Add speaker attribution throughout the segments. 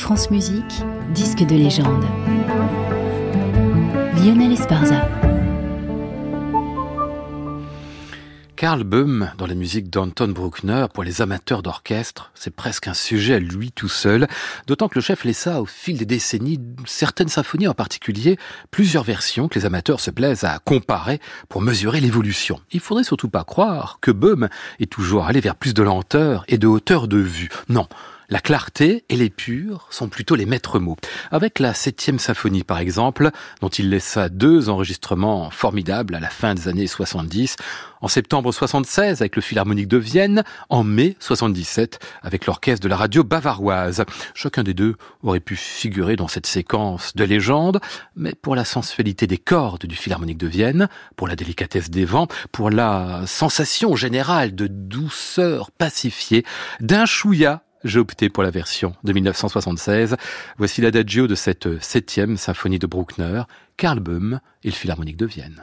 Speaker 1: France Musique, disque de légende. Lionel Esparza.
Speaker 2: Karl Böhm, dans la musique d'Anton Bruckner, pour les amateurs d'orchestre, c'est presque un sujet à lui tout seul, d'autant que le chef laissa au fil des décennies certaines symphonies en particulier, plusieurs versions que les amateurs se plaisent à comparer pour mesurer l'évolution. Il faudrait surtout pas croire que Böhm est toujours allé vers plus de lenteur et de hauteur de vue. Non, la clarté et l'épure sont plutôt les maîtres mots. Avec la septième symphonie, par exemple, dont il laissa deux enregistrements formidables à la fin des années 70, en septembre 76 avec le Philharmonique de Vienne, en mai 77 avec l'orchestre de la radio bavaroise. Chacun des deux aurait pu figurer dans cette séquence de légende, mais pour la sensualité des cordes du Philharmonique de Vienne, pour la délicatesse des vents, pour la sensation générale de douceur pacifiée, d'un chouïa j'ai opté pour la version de 1976. Voici l'adagio de cette septième symphonie de Bruckner, Karl Böhm et le Philharmonique de Vienne.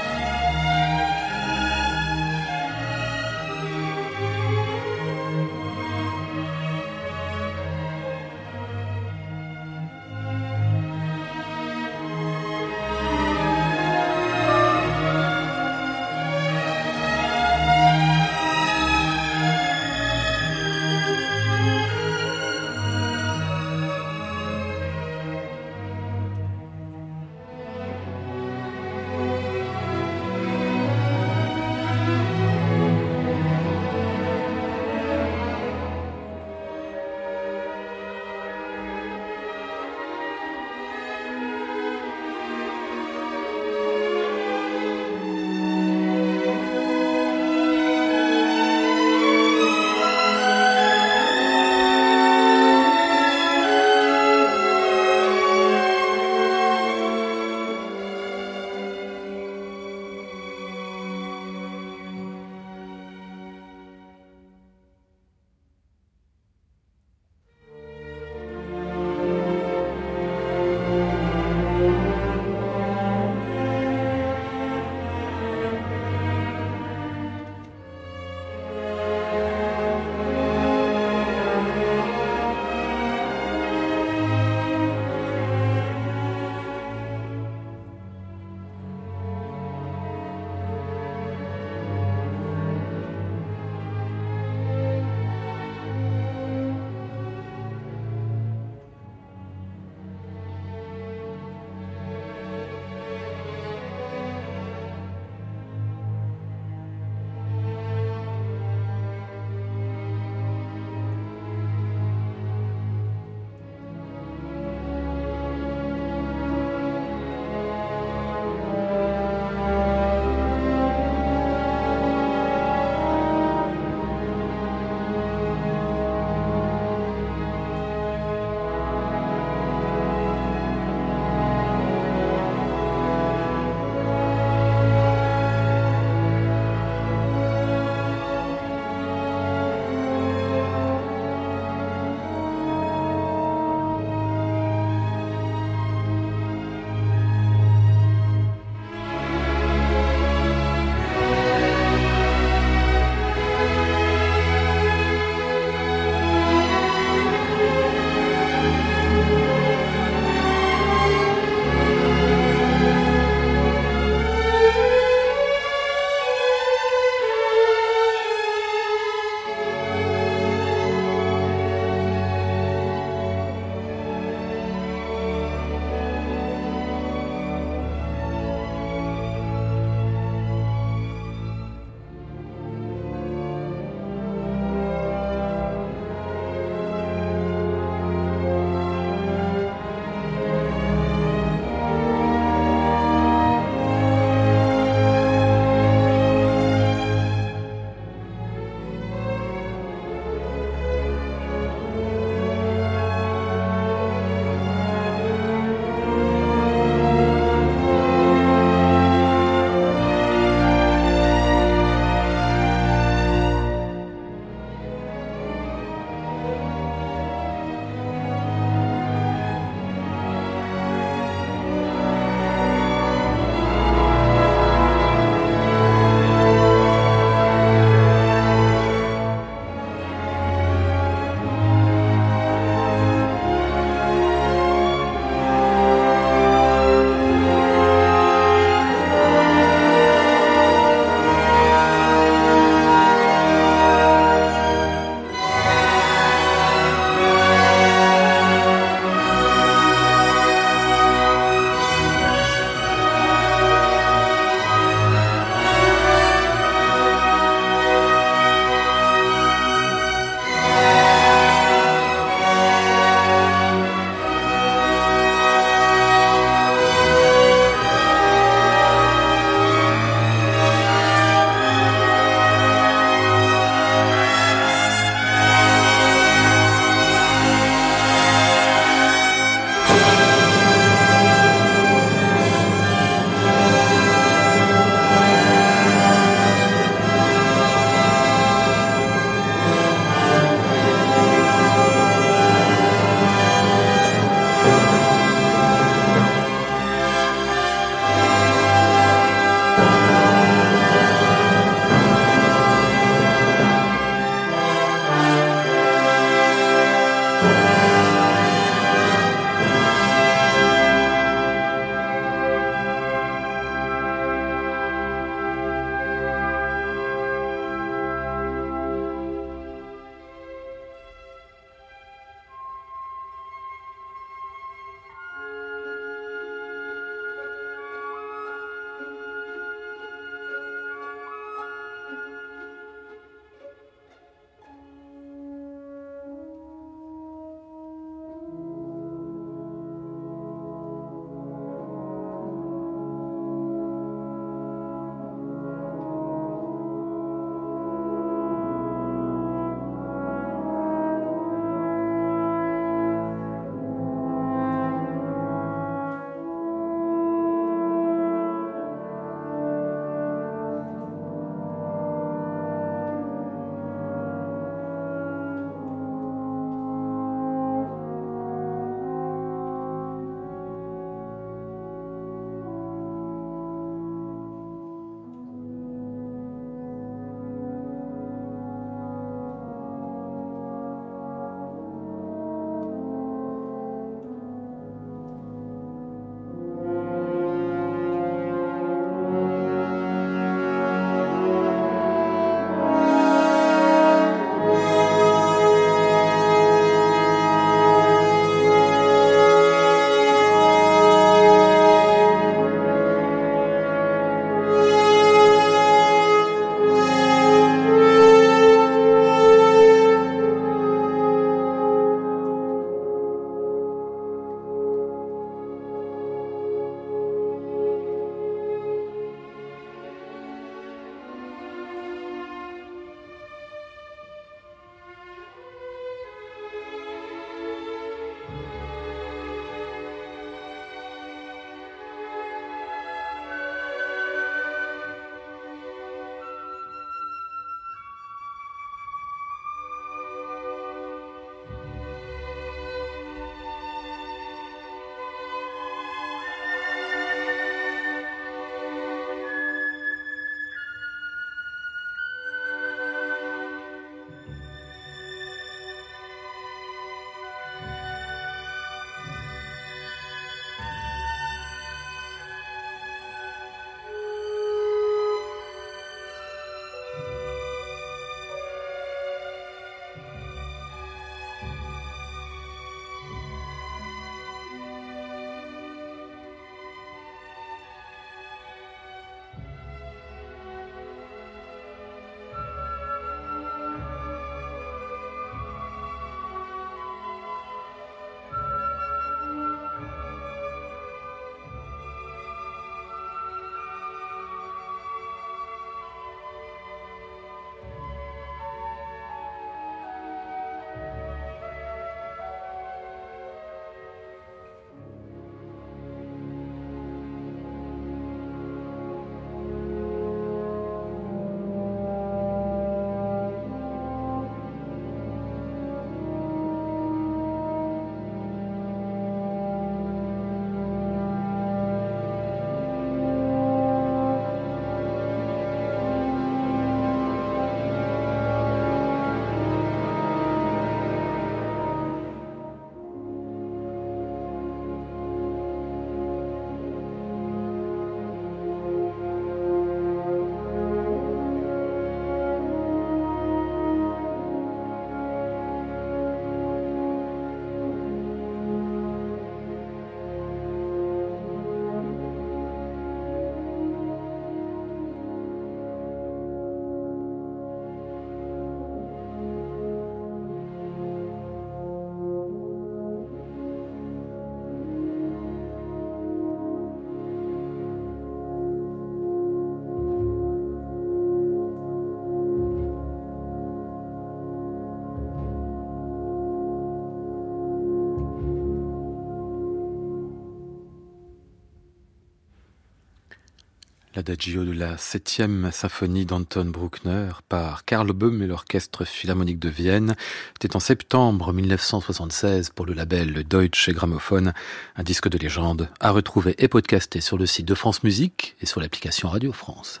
Speaker 2: L'adagio de la septième symphonie d'Anton Bruckner par Karl Böhm et l'Orchestre Philharmonique de Vienne. C'était en septembre 1976 pour le label Deutsche Grammophon, un disque de légende à retrouver et podcaster sur le site de France Musique et sur l'application Radio France.